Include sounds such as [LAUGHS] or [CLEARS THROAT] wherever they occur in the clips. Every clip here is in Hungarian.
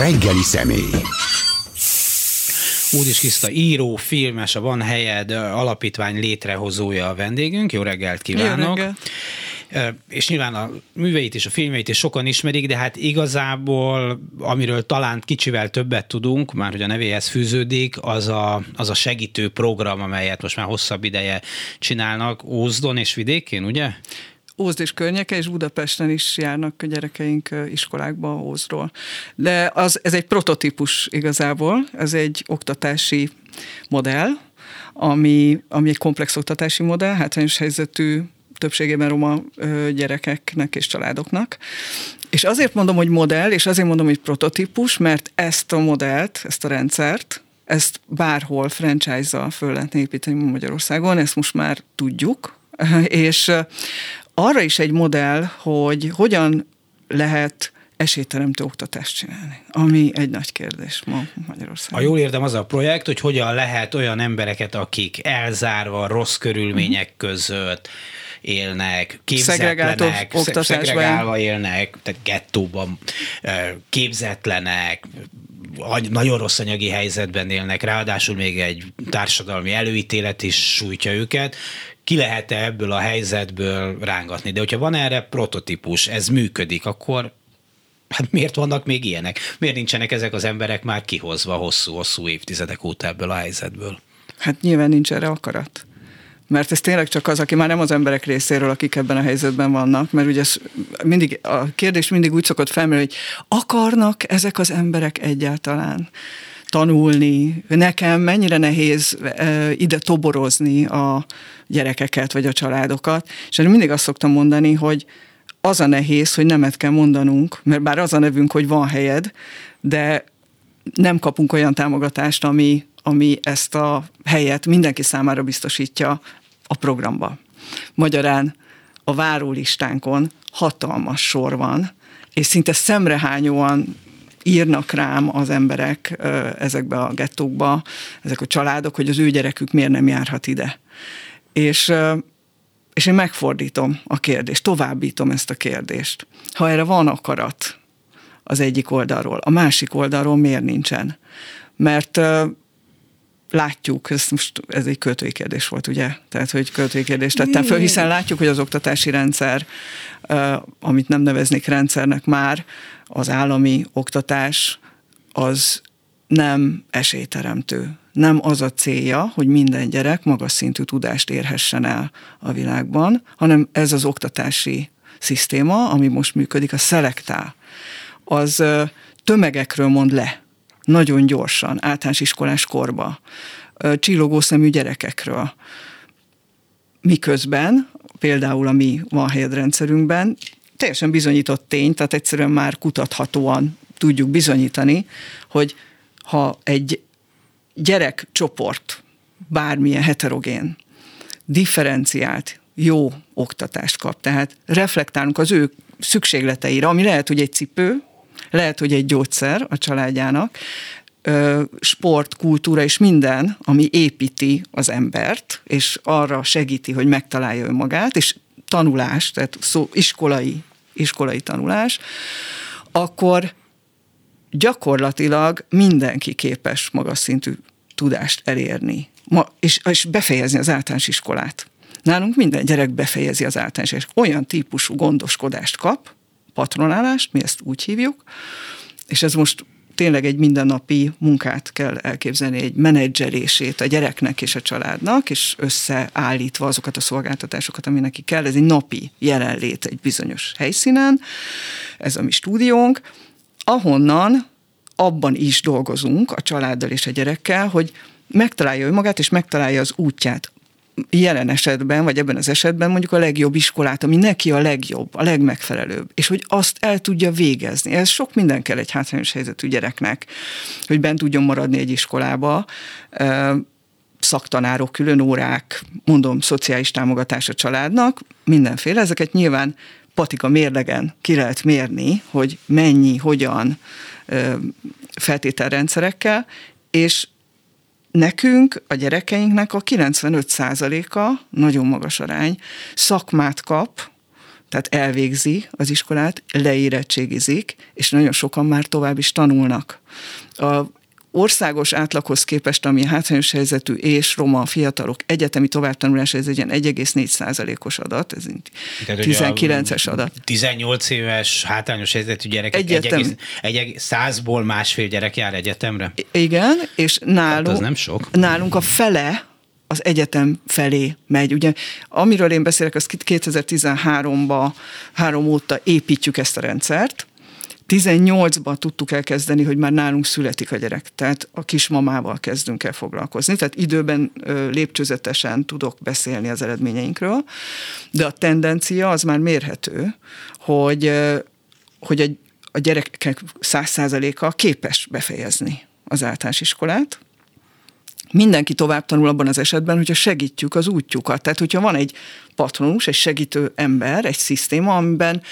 reggeli személy. Údis Kriszta író, filmes, a Van Helyed alapítvány létrehozója a vendégünk. Jó reggelt kívánok! Jó reggelt. És nyilván a műveit és a filmeit is sokan ismerik, de hát igazából, amiről talán kicsivel többet tudunk, már hogy a nevéhez fűződik, az a, az a segítő program, amelyet most már hosszabb ideje csinálnak Ózdon és vidékén, ugye? Ózd és környéke, és Budapesten is járnak a gyerekeink iskolákba Ózdról. De az, ez egy prototípus igazából, ez egy oktatási modell, ami, ami egy komplex oktatási modell, hátrányos helyzetű többségében roma gyerekeknek és családoknak. És azért mondom, hogy modell, és azért mondom, hogy prototípus, mert ezt a modellt, ezt a rendszert, ezt bárhol franchise-zal föl lehetne építeni Magyarországon, ezt most már tudjuk, [LAUGHS] és arra is egy modell, hogy hogyan lehet esélyteremtő oktatást csinálni, ami egy nagy kérdés ma Magyarországon. Ha jól értem, az a projekt, hogy hogyan lehet olyan embereket, akik elzárva, rossz körülmények uh-huh. között élnek, képzetlenek, szegregálva élnek, tehát gettóban képzetlenek, nagyon rossz anyagi helyzetben élnek, ráadásul még egy társadalmi előítélet is sújtja őket, ki lehet-e ebből a helyzetből rángatni. De hogyha van erre prototípus, ez működik, akkor hát miért vannak még ilyenek? Miért nincsenek ezek az emberek már kihozva hosszú-hosszú évtizedek óta ebből a helyzetből? Hát nyilván nincs erre akarat. Mert ez tényleg csak az, aki már nem az emberek részéről, akik ebben a helyzetben vannak, mert ugye mindig, a kérdés mindig úgy szokott felmerülni, hogy akarnak ezek az emberek egyáltalán tanulni, nekem mennyire nehéz ide toborozni a gyerekeket vagy a családokat, és én mindig azt szoktam mondani, hogy az a nehéz, hogy nemet kell mondanunk, mert bár az a nevünk, hogy van helyed, de nem kapunk olyan támogatást, ami, ami ezt a helyet mindenki számára biztosítja a programba. Magyarán a várólistánkon hatalmas sor van, és szinte szemrehányóan írnak rám az emberek ezekbe a gettókba, ezek a családok, hogy az ő gyerekük miért nem járhat ide. És, és én megfordítom a kérdést, továbbítom ezt a kérdést. Ha erre van akarat az egyik oldalról, a másik oldalról miért nincsen? Mert látjuk, ez most ez egy költői kérdés volt, ugye? Tehát, hogy költői kérdést tettem föl, hiszen látjuk, hogy az oktatási rendszer, amit nem neveznék rendszernek már, az állami oktatás, az nem esélyteremtő. Nem az a célja, hogy minden gyerek magas szintű tudást érhessen el a világban, hanem ez az oktatási szisztéma, ami most működik, a szelektál, az tömegekről mond le nagyon gyorsan, általános iskolás korba, csillogó szemű gyerekekről. Miközben, például a mi van helyedrendszerünkben, teljesen bizonyított tény, tehát egyszerűen már kutathatóan tudjuk bizonyítani, hogy ha egy gyerekcsoport bármilyen heterogén, differenciált, jó oktatást kap, tehát reflektálunk az ő szükségleteire, ami lehet, hogy egy cipő, lehet, hogy egy gyógyszer a családjának, sport, kultúra és minden, ami építi az embert, és arra segíti, hogy megtalálja önmagát, és tanulás, tehát szó, iskolai, iskolai tanulás, akkor gyakorlatilag mindenki képes magas szintű tudást elérni, ma, és, és befejezni az általános iskolát. Nálunk minden gyerek befejezi az általános, és olyan típusú gondoskodást kap, patronálást, mi ezt úgy hívjuk, és ez most tényleg egy mindennapi munkát kell elképzelni, egy menedzselését a gyereknek és a családnak, és összeállítva azokat a szolgáltatásokat, ami neki kell. Ez egy napi jelenlét egy bizonyos helyszínen, ez a mi stúdiónk, ahonnan abban is dolgozunk a családdal és a gyerekkel, hogy megtalálja önmagát, és megtalálja az útját jelen esetben, vagy ebben az esetben mondjuk a legjobb iskolát, ami neki a legjobb, a legmegfelelőbb, és hogy azt el tudja végezni. Ez sok minden kell egy hátrányos helyzetű gyereknek, hogy bent tudjon maradni egy iskolába, szaktanárok, külön órák, mondom, szociális támogatás a családnak, mindenféle. Ezeket nyilván patika mérlegen ki lehet mérni, hogy mennyi, hogyan feltételrendszerekkel, és nekünk, a gyerekeinknek a 95%-a, nagyon magas arány, szakmát kap, tehát elvégzi az iskolát, leérettségizik, és nagyon sokan már tovább is tanulnak. A országos átlaghoz képest, ami hátrányos helyzetű és roma fiatalok egyetemi továbbtanulása, ez egy ilyen 1,4 os adat, ez 19-es adat. 18 éves hátrányos helyzetű gyerekek Egyetem. Egy, egy, százból másfél gyerek jár egyetemre? Igen, és nálunk, hát az nem sok. nálunk a fele az egyetem felé megy. Ugye, amiről én beszélek, az 2013-ba, három óta építjük ezt a rendszert, 18-ban tudtuk elkezdeni, hogy már nálunk születik a gyerek, tehát a kismamával kezdünk el foglalkozni, tehát időben lépcsőzetesen tudok beszélni az eredményeinkről, de a tendencia az már mérhető, hogy, hogy a, a gyerekek száz százaléka képes befejezni az általános iskolát, mindenki tovább tanul abban az esetben, hogyha segítjük az útjukat. Tehát, hogyha van egy patronus, egy segítő ember, egy szisztéma, amiben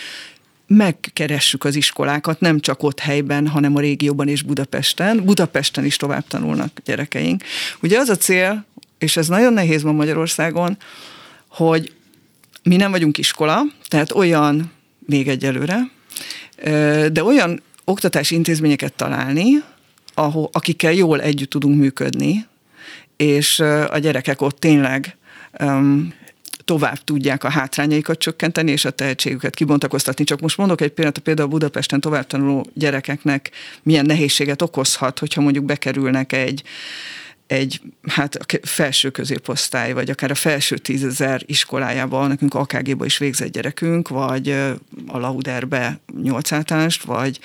megkeressük az iskolákat, nem csak ott helyben, hanem a régióban és Budapesten. Budapesten is tovább tanulnak gyerekeink. Ugye az a cél, és ez nagyon nehéz ma Magyarországon, hogy mi nem vagyunk iskola, tehát olyan, még egyelőre, de olyan oktatási intézményeket találni, ahol, akikkel jól együtt tudunk működni, és a gyerekek ott tényleg tovább tudják a hátrányaikat csökkenteni, és a tehetségüket kibontakoztatni. Csak most mondok egy példát, például Budapesten tovább tanuló gyerekeknek milyen nehézséget okozhat, hogyha mondjuk bekerülnek egy egy hát a felső középosztály, vagy akár a felső tízezer iskolájában, nekünk AKG-ba is végzett gyerekünk, vagy a Lauderbe nyolc általást, vagy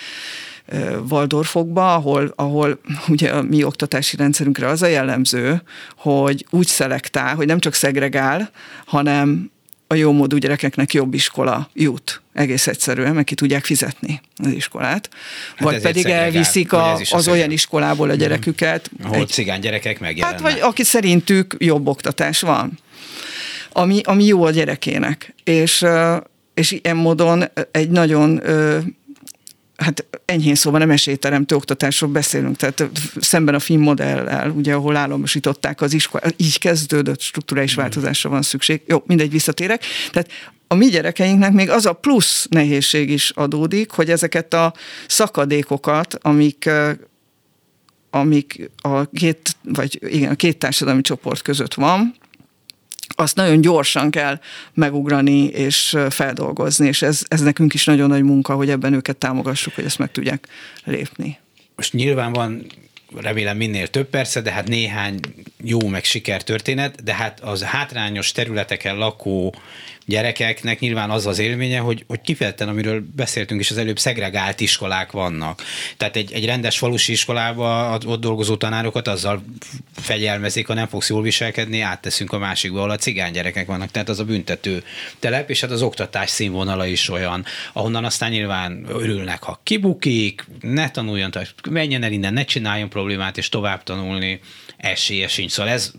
Waldorfokba, ahol, ahol [LAUGHS] ugye a mi oktatási rendszerünkre az a jellemző, hogy úgy szelektál, hogy nem csak szegregál, hanem a jó módú gyerekeknek jobb iskola jut. Egész egyszerűen, meg ki tudják fizetni az iskolát. Hát vagy pedig elviszik a, az, az olyan iskolából a gyereküket. Ahol egy, cigány gyerekek megjelennek. Hát vagy aki szerintük jobb oktatás van. Ami, ami jó a gyerekének. És, és ilyen módon egy nagyon hát enyhén szóval nem esélyteremtő oktatásról beszélünk, tehát szemben a film modellel, ugye, ahol államosították az iskolát, így kezdődött struktúrális változásra van szükség. Jó, mindegy, visszatérek. Tehát a mi gyerekeinknek még az a plusz nehézség is adódik, hogy ezeket a szakadékokat, amik amik a két, vagy igen, a két társadalmi csoport között van, azt nagyon gyorsan kell megugrani és feldolgozni, és ez, ez nekünk is nagyon nagy munka, hogy ebben őket támogassuk, hogy ezt meg tudják lépni. Most nyilván van remélem minél több persze, de hát néhány jó meg sikertörténet, de hát az hátrányos területeken lakó gyerekeknek nyilván az az élménye, hogy, hogy kifejezetten, amiről beszéltünk is az előbb, szegregált iskolák vannak. Tehát egy, egy rendes falusi iskolába ott dolgozó tanárokat azzal fegyelmezik, ha nem fogsz jól viselkedni, átteszünk a másikba, ahol a cigány gyerekek vannak. Tehát az a büntető telep, és hát az oktatás színvonala is olyan, ahonnan aztán nyilván örülnek, ha kibukik, ne tanuljon, menjen el innen, ne csináljon problémát, és tovább tanulni esélye sincs. Szóval ez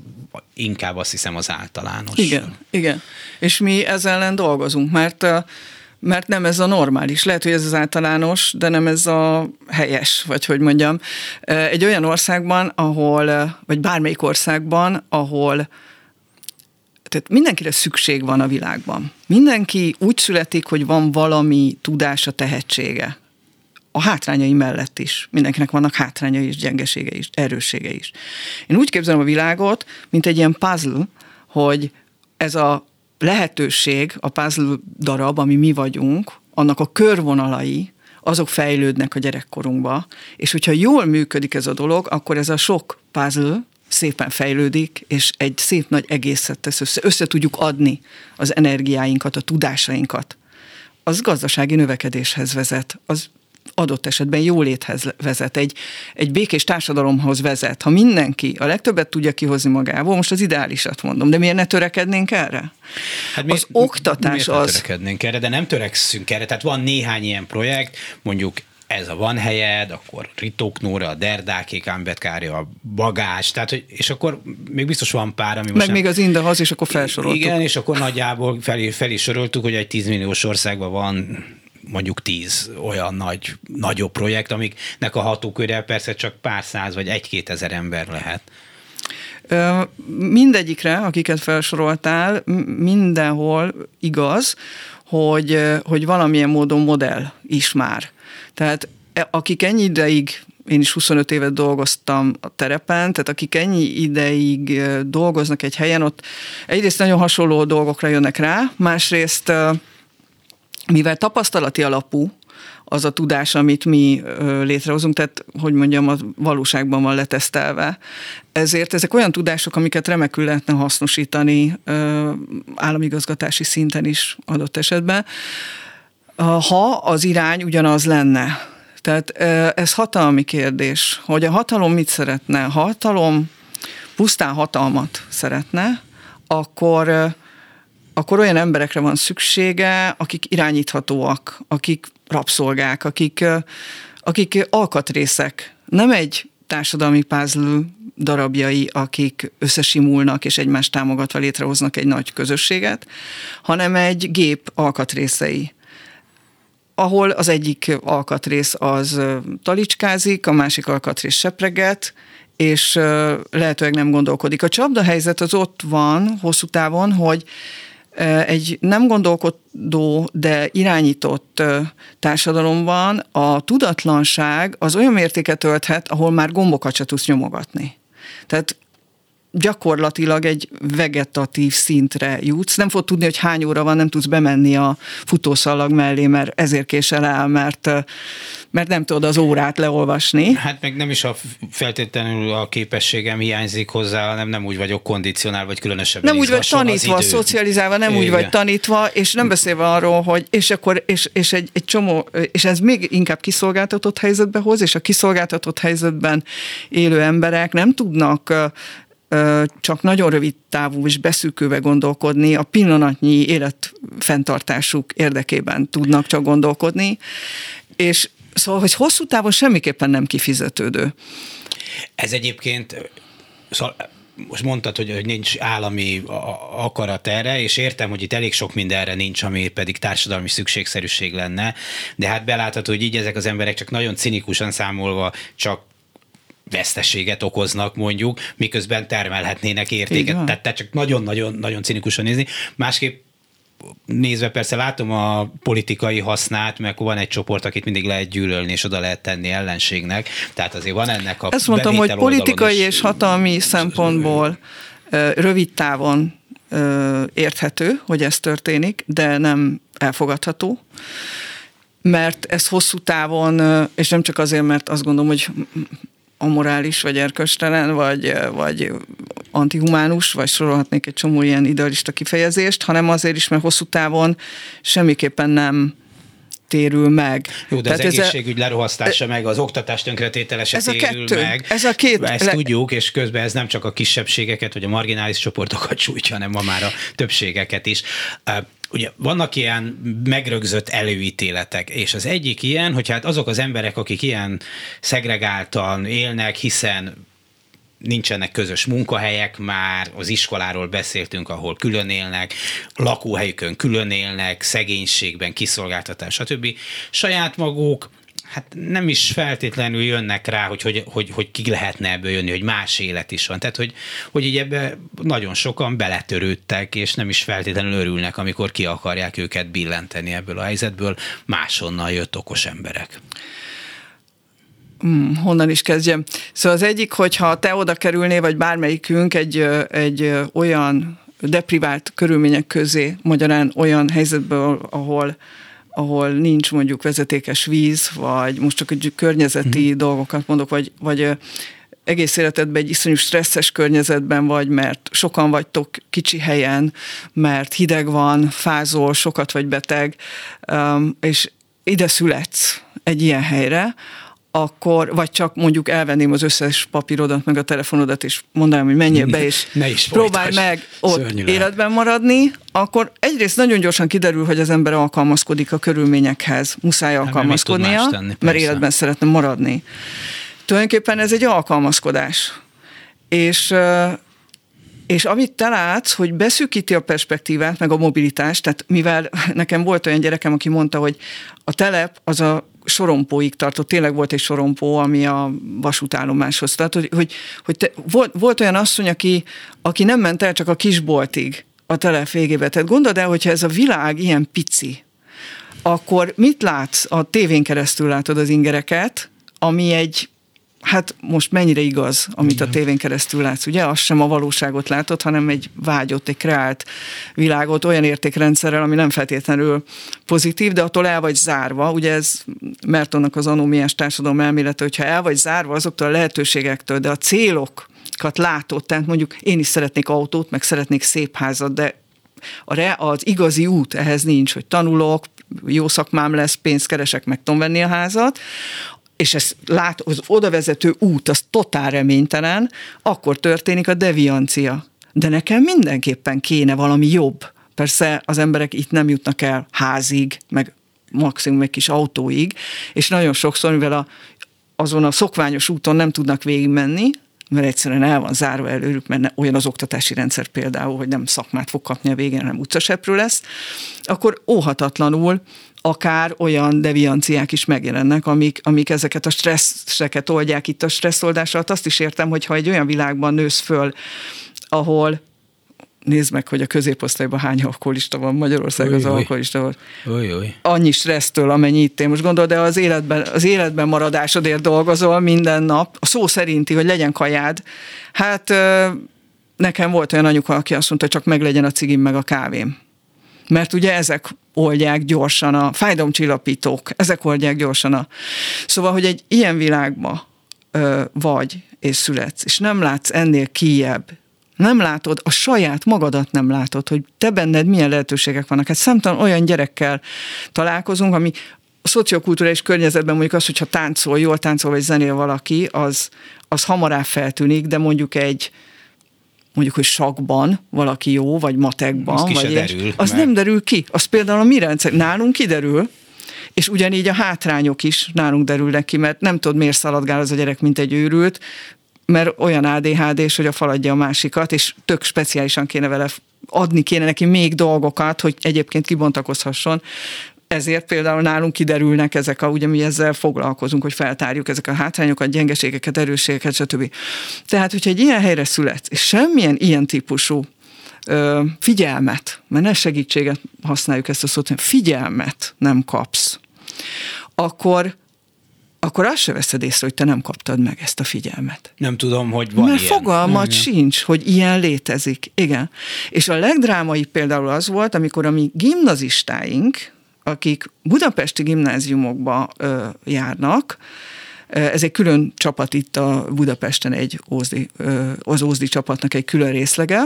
inkább azt hiszem az általános. Igen, igen. És mi ezzel ellen dolgozunk, mert mert nem ez a normális. Lehet, hogy ez az általános, de nem ez a helyes, vagy hogy mondjam. Egy olyan országban, ahol, vagy bármelyik országban, ahol tehát mindenkire szükség van a világban. Mindenki úgy születik, hogy van valami tudása, tehetsége a hátrányai mellett is. Mindenkinek vannak hátrányai is, gyengesége is, erőssége is. Én úgy képzelem a világot, mint egy ilyen puzzle, hogy ez a lehetőség, a puzzle darab, ami mi vagyunk, annak a körvonalai, azok fejlődnek a gyerekkorunkba, és hogyha jól működik ez a dolog, akkor ez a sok puzzle szépen fejlődik, és egy szép nagy egészet tesz össze. Össze tudjuk adni az energiáinkat, a tudásainkat. Az gazdasági növekedéshez vezet, az adott esetben jóléthez vezet, egy, egy békés társadalomhoz vezet. Ha mindenki a legtöbbet tudja kihozni magából, most az ideálisat mondom, de miért ne törekednénk erre? Hát mi, az oktatás miért az... törekednénk erre, de nem törekszünk erre. Tehát van néhány ilyen projekt, mondjuk ez a van helyed, akkor Ritók Nóra, a Derdákék, Ambetkári, a Bagás, tehát, hogy, és akkor még biztos van pár, ami most Meg nem... még az Indahaz, és akkor felsoroltuk. Igen, és akkor nagyjából fel, fel is soroltuk, hogy egy 10 milliós országban van mondjuk tíz olyan nagy, nagyobb projekt, amiknek a hatóköre persze csak pár száz vagy egy-két ezer ember lehet. Mindegyikre, akiket felsoroltál, mindenhol igaz, hogy, hogy valamilyen módon modell is már. Tehát e, akik ennyi ideig én is 25 évet dolgoztam a terepen, tehát akik ennyi ideig dolgoznak egy helyen, ott egyrészt nagyon hasonló dolgokra jönnek rá, másrészt mivel tapasztalati alapú az a tudás, amit mi létrehozunk, tehát, hogy mondjam, a valóságban van letesztelve. Ezért ezek olyan tudások, amiket remekül lehetne hasznosítani államigazgatási szinten is adott esetben, ha az irány ugyanaz lenne. Tehát ez hatalmi kérdés, hogy a hatalom mit szeretne. Ha hatalom pusztán hatalmat szeretne, akkor akkor olyan emberekre van szüksége, akik irányíthatóak, akik rabszolgák, akik, akik alkatrészek. Nem egy társadalmi puzzle darabjai, akik összesimulnak és egymást támogatva létrehoznak egy nagy közösséget, hanem egy gép alkatrészei ahol az egyik alkatrész az talicskázik, a másik alkatrész sepreget, és lehetőleg nem gondolkodik. A csapda helyzet az ott van hosszú távon, hogy egy nem gondolkodó, de irányított társadalomban a tudatlanság az olyan mértéket ölthet, ahol már gombokat se tudsz nyomogatni. Tehát gyakorlatilag egy vegetatív szintre jutsz. Nem fog tudni, hogy hány óra van, nem tudsz bemenni a futószalag mellé, mert ezért késel el, mert, mert nem tudod az órát leolvasni. Hát meg nem is a feltétlenül a képességem hiányzik hozzá, hanem nem úgy vagyok kondicionál, vagy különösebben Nem úgy vagy tanítva, szocializálva, nem Igen. úgy vagy tanítva, és nem beszélve arról, hogy és akkor, és, és egy, egy csomó, és ez még inkább kiszolgáltatott helyzetbe hoz, és a kiszolgáltatott helyzetben élő emberek nem tudnak csak nagyon rövid távú és beszűkülve gondolkodni, a pillanatnyi életfenntartásuk érdekében tudnak csak gondolkodni, és szóval, hogy hosszú távon semmiképpen nem kifizetődő. Ez egyébként, szóval most mondtad, hogy, hogy nincs állami akarat erre, és értem, hogy itt elég sok mindenre nincs, ami pedig társadalmi szükségszerűség lenne, de hát belátható, hogy így ezek az emberek csak nagyon cinikusan számolva csak veszteséget okoznak mondjuk, miközben termelhetnének értéket. Tehát, tehát csak nagyon-nagyon nagyon cinikusan nézni. Másképp nézve persze látom a politikai hasznát, mert van egy csoport, akit mindig lehet gyűlölni, és oda lehet tenni ellenségnek. Tehát azért van ennek a Ezt mondtam, hogy politikai és hatalmi szempontból rövid távon érthető, hogy ez történik, de nem elfogadható mert ez hosszú távon, és nem csak azért, mert azt gondolom, hogy amorális, vagy erköstelen, vagy, vagy antihumánus, vagy sorolhatnék egy csomó ilyen idealista kifejezést, hanem azért is, mert hosszú távon semmiképpen nem térül meg. Jó, de Tehát az egészségügy a, lerohasztása meg, az oktatás tönkretétele se ez térül a kettő, meg. Ez a két. Ezt le... tudjuk, és közben ez nem csak a kisebbségeket, vagy a marginális csoportokat sújtja, hanem ma már a többségeket is ugye vannak ilyen megrögzött előítéletek, és az egyik ilyen, hogy hát azok az emberek, akik ilyen szegregáltan élnek, hiszen nincsenek közös munkahelyek már, az iskoláról beszéltünk, ahol külön élnek, lakóhelyükön külön élnek, szegénységben, kiszolgáltatás, stb. Saját maguk hát nem is feltétlenül jönnek rá, hogy, hogy, hogy, hogy ki lehetne ebből jönni, hogy más élet is van. Tehát, hogy, hogy így ebbe nagyon sokan beletörődtek, és nem is feltétlenül örülnek, amikor ki akarják őket billenteni ebből a helyzetből, máshonnan jött okos emberek. Hmm, honnan is kezdjem? Szóval az egyik, hogyha te oda kerülnél, vagy bármelyikünk egy, egy olyan deprivált körülmények közé, magyarán olyan helyzetből, ahol ahol nincs mondjuk vezetékes víz, vagy most csak egy környezeti mm. dolgokat mondok, vagy, vagy egész életedben egy iszonyú stresszes környezetben vagy, mert sokan vagytok kicsi helyen, mert hideg van, fázol, sokat vagy beteg, és ide születsz egy ilyen helyre, akkor, vagy csak mondjuk elvenném az összes papírodat, meg a telefonodat, és mondanám, hogy menjél be, [LAUGHS] és ne is próbálj meg ott életben maradni, akkor egyrészt nagyon gyorsan kiderül, hogy az ember alkalmazkodik a körülményekhez, muszáj hát, alkalmazkodnia, tenni, mert életben szeretne maradni. Tulajdonképpen ez egy alkalmazkodás. És és amit te látsz, hogy beszűkíti a perspektívát, meg a mobilitást, tehát mivel [LAUGHS] nekem volt olyan gyerekem, aki mondta, hogy a telep az a sorompóig tartott, tényleg volt egy sorompó, ami a vasútállomáshoz. Tehát, hogy, hogy, hogy te, volt, volt olyan asszony, aki, aki nem ment el csak a kisboltig a telep végébe. Tehát gondold el, hogyha ez a világ ilyen pici, akkor mit látsz? A tévén keresztül látod az ingereket, ami egy hát most mennyire igaz, amit Igen. a tévén keresztül látsz, ugye? Az sem a valóságot látod, hanem egy vágyott, egy kreált világot olyan értékrendszerrel, ami nem feltétlenül pozitív, de attól el vagy zárva, ugye ez Mertonnak az anómiás társadalom elmélete, hogyha el vagy zárva azoktól a lehetőségektől, de a célok látod, tehát mondjuk én is szeretnék autót, meg szeretnék szép házat, de az igazi út ehhez nincs, hogy tanulok, jó szakmám lesz, pénzt keresek, meg tudom venni a házat, és ez lát, az oda vezető út, az totál reménytelen, akkor történik a deviancia. De nekem mindenképpen kéne valami jobb. Persze az emberek itt nem jutnak el házig, meg maximum egy kis autóig, és nagyon sokszor, mivel a, azon a szokványos úton nem tudnak végigmenni, mert egyszerűen el van zárva előrük, mert olyan az oktatási rendszer például, hogy nem szakmát fog kapni a végén, hanem utcaseprő lesz, akkor óhatatlanul akár olyan devianciák is megjelennek, amik, amik ezeket a stresszeket oldják. Itt a stresszoldás alatt azt is értem, hogy ha egy olyan világban nősz föl, ahol nézd meg, hogy a középosztályban hány alkoholista van, Magyarország az alkoholista volt. Annyi stressztől, amennyi itt én most gondol, de az életben, az életben maradásodért dolgozol minden nap, a szó szerinti, hogy legyen kajád. Hát nekem volt olyan anyuka, aki azt mondta, hogy csak meg legyen a cigim meg a kávém. Mert ugye ezek oldják gyorsan a fájdalomcsillapítók, ezek oldják gyorsan a... Szóval, hogy egy ilyen világba ö, vagy és születsz, és nem látsz ennél kijebb, nem látod, a saját magadat nem látod, hogy te benned milyen lehetőségek vannak. Hát számtalan olyan gyerekkel találkozunk, ami a szociokulturális környezetben mondjuk az, hogyha táncol, jól táncol vagy zenél valaki, az, az hamarabb feltűnik, de mondjuk egy mondjuk, hogy sakban valaki jó, vagy matekban, az vagy derül, az mert... nem derül ki. Az például a mi rendszer, nálunk kiderül, és ugyanígy a hátrányok is nálunk derülnek ki, mert nem tudod, miért szaladgál az a gyerek, mint egy őrült, mert olyan adhd és hogy a faladja a másikat, és tök speciálisan kéne vele adni kéne neki még dolgokat, hogy egyébként kibontakozhasson, ezért például nálunk kiderülnek ezek a, ugye mi ezzel foglalkozunk, hogy feltárjuk ezek a hátrányokat, gyengeségeket, erősségeket, stb. Tehát, hogyha egy ilyen helyre születsz, és semmilyen ilyen típusú ö, figyelmet, mert ne segítséget használjuk ezt a szót, hanem figyelmet nem kapsz, akkor akkor azt se veszed észre, hogy te nem kaptad meg ezt a figyelmet. Nem tudom, hogy van Mert ilyen. fogalmat Igen. sincs, hogy ilyen létezik. Igen. És a legdrámai például az volt, amikor a mi gimnazistáink, akik budapesti gimnáziumokba ö, járnak, ez egy külön csapat itt a Budapesten, egy Ózdi, az Ózdi csapatnak egy külön részlege,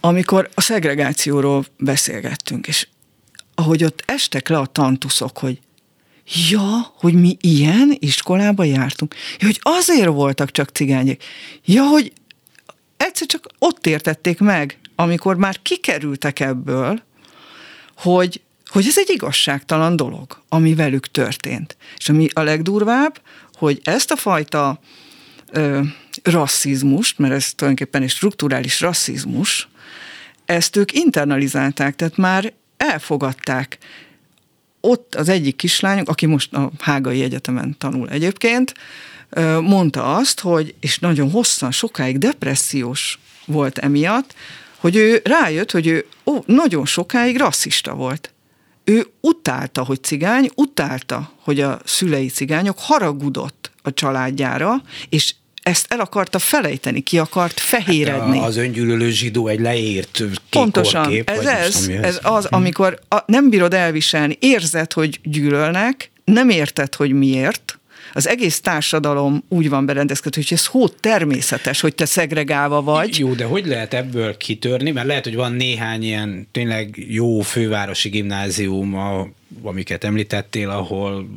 amikor a szegregációról beszélgettünk, és ahogy ott estek le a tantuszok, hogy ja, hogy mi ilyen iskolába jártunk, ja, hogy azért voltak csak cigányok, ja, hogy egyszer csak ott értették meg, amikor már kikerültek ebből, hogy, hogy ez egy igazságtalan dolog, ami velük történt. És ami a legdurvább, hogy ezt a fajta ö, rasszizmust, mert ez tulajdonképpen egy strukturális rasszizmus, ezt ők internalizálták, tehát már elfogadták. Ott az egyik kislányunk, aki most a Hágai Egyetemen tanul egyébként, mondta azt, hogy, és nagyon hosszan, sokáig depressziós volt emiatt, hogy ő rájött, hogy ő ó, nagyon sokáig rasszista volt. Ő utálta, hogy cigány, utálta, hogy a szülei cigányok, haragudott a családjára, és ezt el akarta felejteni, ki akart fehéredni. Hát az öngyűlölő zsidó egy leírt Pontosan, kép, ez, ez, ez az, amikor a, nem bírod elviselni, érzed, hogy gyűlölnek, nem érted, hogy miért, az egész társadalom úgy van berendezkedve, hogy ez hó természetes, hogy te szegregálva vagy. Jó, de hogy lehet ebből kitörni? Mert lehet, hogy van néhány ilyen tényleg jó fővárosi gimnázium, a, amiket említettél, ahol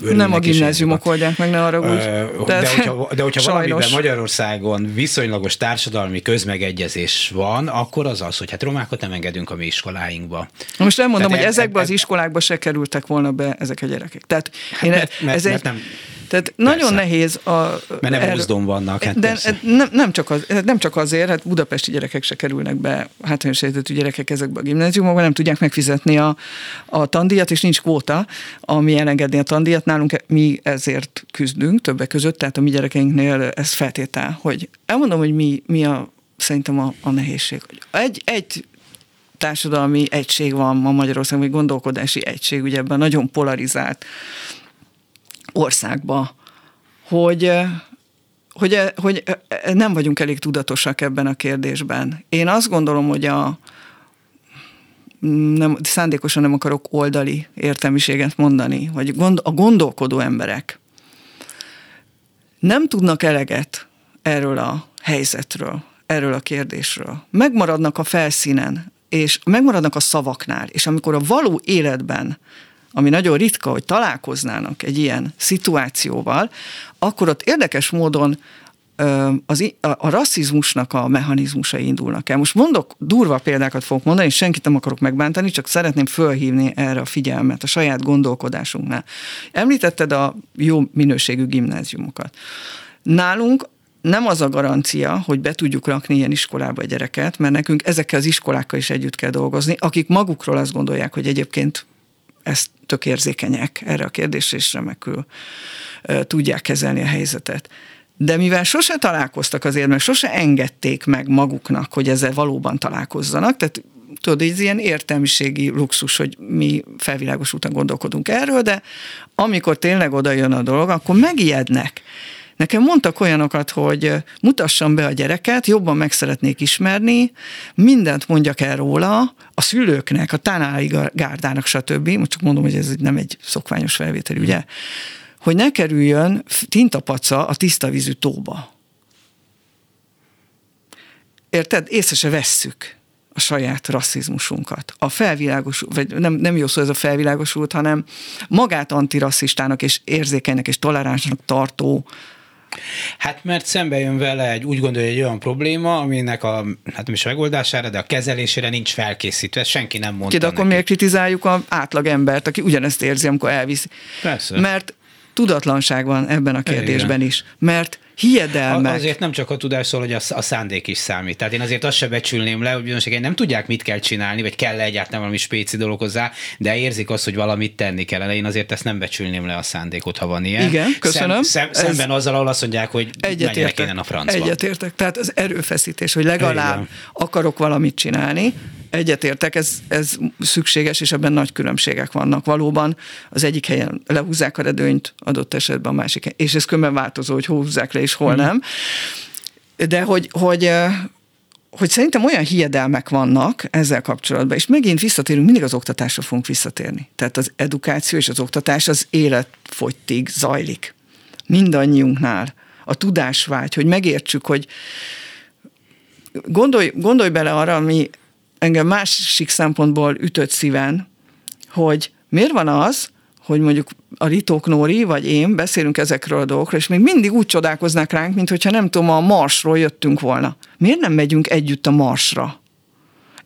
Nem a gimnáziumok oldják meg, ne arra úgy. De, de hogyha, de hogyha valamiben Magyarországon viszonylagos társadalmi közmegegyezés van, akkor az az, hogy hát romákat nem engedünk a mi iskoláinkba. Most nem mondom, Tehát hogy e, ezekbe e, az iskolákba se kerültek volna be ezek a gyerekek. Tehát hát én mert, mert, ez mert egy, nem tehát Persze. nagyon nehéz a... Mert nem erről, vannak. Hát de nem, nem, csak az, nem csak azért, hát budapesti gyerekek se kerülnek be, hátrányos helyzetű gyerekek ezekbe a gimnáziumokba, nem tudják megfizetni a, a tandíjat, és nincs kvóta, ami elengedni a tandíjat. Nálunk mi ezért küzdünk többek között, tehát a mi gyerekeinknél ez feltétel, hogy elmondom, hogy mi, mi a, szerintem a, a nehézség. Egy, egy társadalmi egység van ma Magyarországon, vagy gondolkodási egység, ugye ebben nagyon polarizált országba, hogy, hogy, hogy nem vagyunk elég tudatosak ebben a kérdésben. Én azt gondolom, hogy a, nem, szándékosan nem akarok oldali értelmiséget mondani, hogy gond, a gondolkodó emberek nem tudnak eleget erről a helyzetről, erről a kérdésről. Megmaradnak a felszínen, és megmaradnak a szavaknál, és amikor a való életben ami nagyon ritka, hogy találkoznának egy ilyen szituációval, akkor ott érdekes módon az, a, a rasszizmusnak a mechanizmusai indulnak el. Most mondok, durva példákat fogok mondani, és senkit nem akarok megbántani, csak szeretném fölhívni erre a figyelmet a saját gondolkodásunknál. Említetted a jó minőségű gimnáziumokat. Nálunk nem az a garancia, hogy be tudjuk rakni ilyen iskolába a gyereket, mert nekünk ezekkel az iskolákkal is együtt kell dolgozni, akik magukról azt gondolják, hogy egyébként ezt tök érzékenyek erre a kérdésre, és remekül tudják kezelni a helyzetet. De mivel sose találkoztak azért, mert sose engedték meg maguknak, hogy ezzel valóban találkozzanak, tehát tudod, ez ilyen értelmiségi luxus, hogy mi felvilágos úton gondolkodunk erről, de amikor tényleg oda jön a dolog, akkor megijednek. Nekem mondtak olyanokat, hogy mutassam be a gyereket, jobban meg szeretnék ismerni, mindent mondjak el róla, a szülőknek, a tanári gárdának, stb. Most csak mondom, hogy ez nem egy szokványos felvétel, ugye? Hogy ne kerüljön tintapaca a tiszta vízű tóba. Érted? Észre se vesszük a saját rasszizmusunkat. A felvilágosult, vagy nem, nem jó szó ez a felvilágosult, hanem magát antirasszistának és érzékenynek és toleránsnak tartó Hát mert szembe jön vele egy, úgy gondolja, egy olyan probléma, aminek a, hát nem is megoldására, de a kezelésére nincs felkészítve, senki nem mondta De akkor miért kritizáljuk az átlag embert, aki ugyanezt érzi, amikor elviszi? Persze. Mert tudatlanság van ebben a kérdésben Igen. is. Mert hiedelmek. Azért nem csak a tudás szól, hogy a, a szándék is számít. Tehát én azért azt se becsülném le, hogy bizonyos nem tudják, mit kell csinálni, vagy kell egyáltalán valami spéci dolog hozzá, de érzik azt, hogy valamit tenni kellene. Én azért ezt nem becsülném le a szándékot, ha van ilyen. Igen, köszönöm. Szem, szem, szemben Ez azzal, ahol azt mondják, hogy menjenek innen a francba. Egyetértek. Tehát az erőfeszítés, hogy legalább Igen. akarok valamit csinálni, egyetértek, ez, ez szükséges, és ebben nagy különbségek vannak. Valóban az egyik helyen lehúzzák a redőnyt, adott esetben a másik helyen, és ez különben változó, hogy húzzák le, és hol hmm. nem. De hogy, hogy hogy szerintem olyan hiedelmek vannak ezzel kapcsolatban, és megint visszatérünk, mindig az oktatásra fogunk visszatérni. Tehát az edukáció és az oktatás az életfogytig zajlik. Mindannyiunknál. A tudásvágy, hogy megértsük, hogy gondolj, gondolj bele arra, ami engem másik szempontból ütött szíven, hogy miért van az, hogy mondjuk a Ritók Nóri, vagy én beszélünk ezekről a dolgokról, és még mindig úgy csodálkoznak ránk, mint hogyha nem tudom, a Marsról jöttünk volna. Miért nem megyünk együtt a Marsra?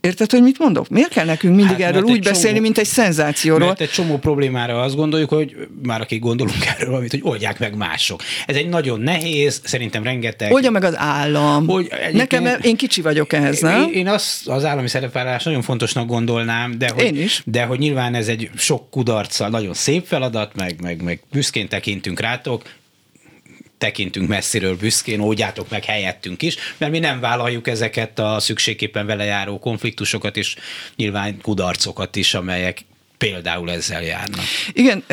Érted, hogy mit mondok? Miért kell nekünk mindig hát, erről úgy beszélni, csomó, mint egy szenzációról? Mert egy csomó problémára azt gondoljuk, hogy már akik gondolunk erről valamit, hogy oldják meg mások. Ez egy nagyon nehéz, szerintem rengeteg. Oldja meg az állam. Hogy Nekem, én kicsi vagyok ehhez, nem? Én azt az állami szerepvállalás nagyon fontosnak gondolnám, de hogy, én is. de hogy nyilván ez egy sok kudarccal nagyon szép feladat, meg, meg, meg büszkén tekintünk rátok, tekintünk messziről büszkén, ódjátok meg helyettünk is, mert mi nem vállaljuk ezeket a szükségképpen vele járó konfliktusokat és nyilván kudarcokat is, amelyek például ezzel járnak. Igen,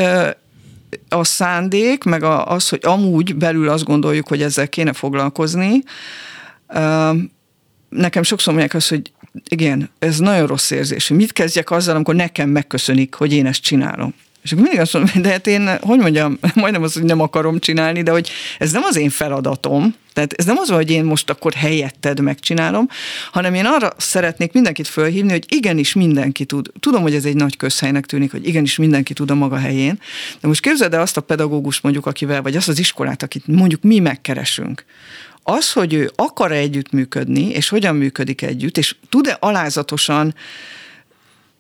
a szándék, meg az, hogy amúgy belül azt gondoljuk, hogy ezzel kéne foglalkozni, nekem sokszor mondják azt, hogy igen, ez nagyon rossz érzés, mit kezdjek azzal, amikor nekem megköszönik, hogy én ezt csinálom. És akkor mindig azt mondom, de hát én, hogy mondjam, [LAUGHS] majdnem az, hogy nem akarom csinálni, de hogy ez nem az én feladatom, tehát ez nem az, hogy én most akkor helyetted megcsinálom, hanem én arra szeretnék mindenkit fölhívni, hogy igenis mindenki tud. Tudom, hogy ez egy nagy közhelynek tűnik, hogy igenis mindenki tud a maga helyén, de most képzeld el azt a pedagógus mondjuk, akivel, vagy azt az iskolát, akit mondjuk mi megkeresünk. Az, hogy ő akar-e együttműködni, és hogyan működik együtt, és tud-e alázatosan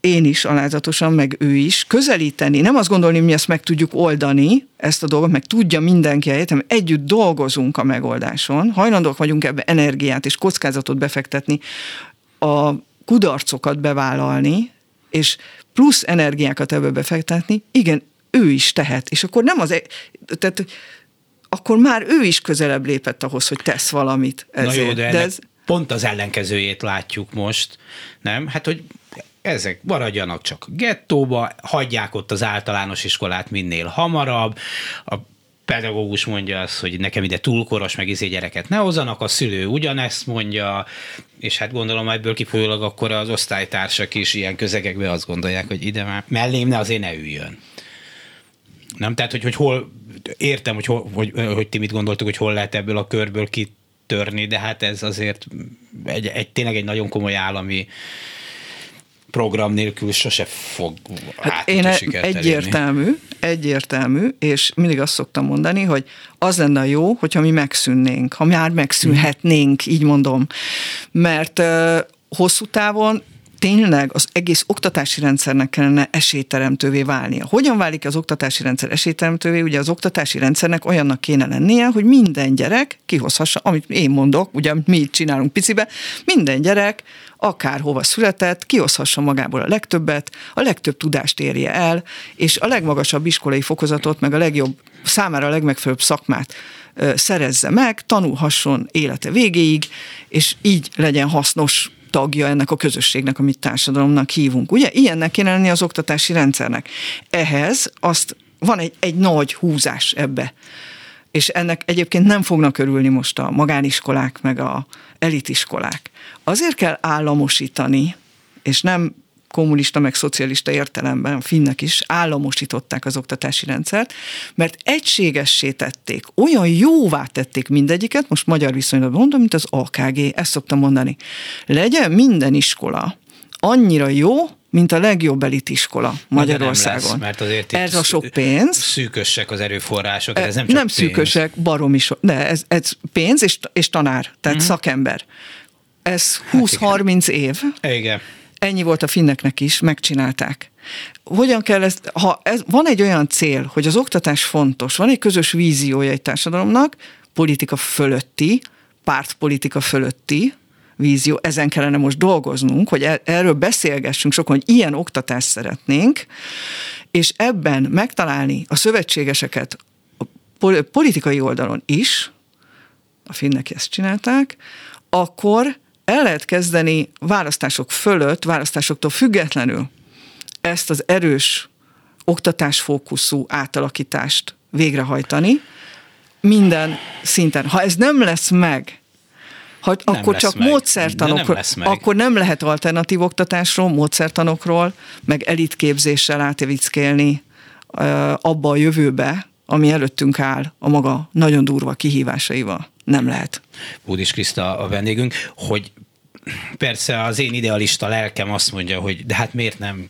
én is alázatosan, meg ő is, közelíteni, nem azt gondolni, hogy mi ezt meg tudjuk oldani, ezt a dolgot, meg tudja mindenki hanem együtt dolgozunk a megoldáson, hajlandók vagyunk ebbe energiát és kockázatot befektetni, a kudarcokat bevállalni, és plusz energiákat ebbe befektetni, igen, ő is tehet. És akkor nem az, e- tehát akkor már ő is közelebb lépett ahhoz, hogy tesz valamit ezért. Na jó, de, de ez pont az ellenkezőjét látjuk most, nem? Hát, hogy ezek maradjanak csak gettóba, hagyják ott az általános iskolát minél hamarabb, a pedagógus mondja azt, hogy nekem ide túlkoros, meg izé gyereket ne hozzanak, a szülő ugyanezt mondja, és hát gondolom ebből kifolyólag akkor az osztálytársak is ilyen közegekben azt gondolják, hogy ide már mellém ne azért ne üljön. Nem? Tehát, hogy, hogy hol, értem, hogy, hol, hogy, hogy ti mit gondoltuk, hogy hol lehet ebből a körből kitörni, de hát ez azért egy, egy tényleg egy nagyon komoly állami program nélkül sose fog hát én e- egyértelmű, elérni. egyértelmű, és mindig azt szoktam mondani, hogy az lenne jó, hogyha mi megszűnnénk, ha már megszűnhetnénk, így mondom. Mert uh, hosszú távon tényleg az egész oktatási rendszernek kellene esélyteremtővé válnia. Hogyan válik az oktatási rendszer esélyteremtővé? Ugye az oktatási rendszernek olyannak kéne lennie, hogy minden gyerek kihozhassa, amit én mondok, ugye mi itt csinálunk picibe, minden gyerek akárhova született, kihozhassa magából a legtöbbet, a legtöbb tudást érje el, és a legmagasabb iskolai fokozatot, meg a legjobb, számára a legmegfelelőbb szakmát szerezze meg, tanulhasson élete végéig, és így legyen hasznos tagja ennek a közösségnek, amit társadalomnak hívunk. Ugye ilyennek kéne lenni az oktatási rendszernek. Ehhez azt van egy, egy nagy húzás ebbe. És ennek egyébként nem fognak örülni most a magániskolák, meg a elitiskolák. Azért kell államosítani, és nem kommunista meg szocialista értelemben, finnek is államosították az oktatási rendszert, mert egységessé tették, olyan jóvá tették mindegyiket, most magyar viszonylag mondom, mint az AKG, ezt szoktam mondani. Legyen minden iskola annyira jó, mint a legjobb elitiskola Magyarországon. Lesz, mert azért ez a sok pénz. Szűkösek az erőforrások, ez nem csak Nem pénz. szűkösek, baromi so, de ez, ez pénz és, és tanár, tehát mm. szakember. Ez 20-30 hát év. Igen ennyi volt a finneknek is, megcsinálták. Hogyan kell ezt, ha ez, van egy olyan cél, hogy az oktatás fontos, van egy közös víziója egy társadalomnak, politika fölötti, pártpolitika fölötti, vízió, ezen kellene most dolgoznunk, hogy e, erről beszélgessünk sokan, hogy ilyen oktatást szeretnénk, és ebben megtalálni a szövetségeseket a politikai oldalon is, a finnek ezt csinálták, akkor el lehet kezdeni választások fölött, választásoktól függetlenül ezt az erős oktatásfókuszú átalakítást végrehajtani minden szinten. Ha ez nem lesz meg, ha, nem akkor csak meg. módszertanokról, nem akkor nem lehet alternatív oktatásról, módszertanokról, meg elitképzéssel átevickélni abba a jövőbe, ami előttünk áll a maga nagyon durva kihívásaival. Nem lehet. Búdis Kriszta a vendégünk, hogy persze az én idealista lelkem azt mondja, hogy de hát miért nem,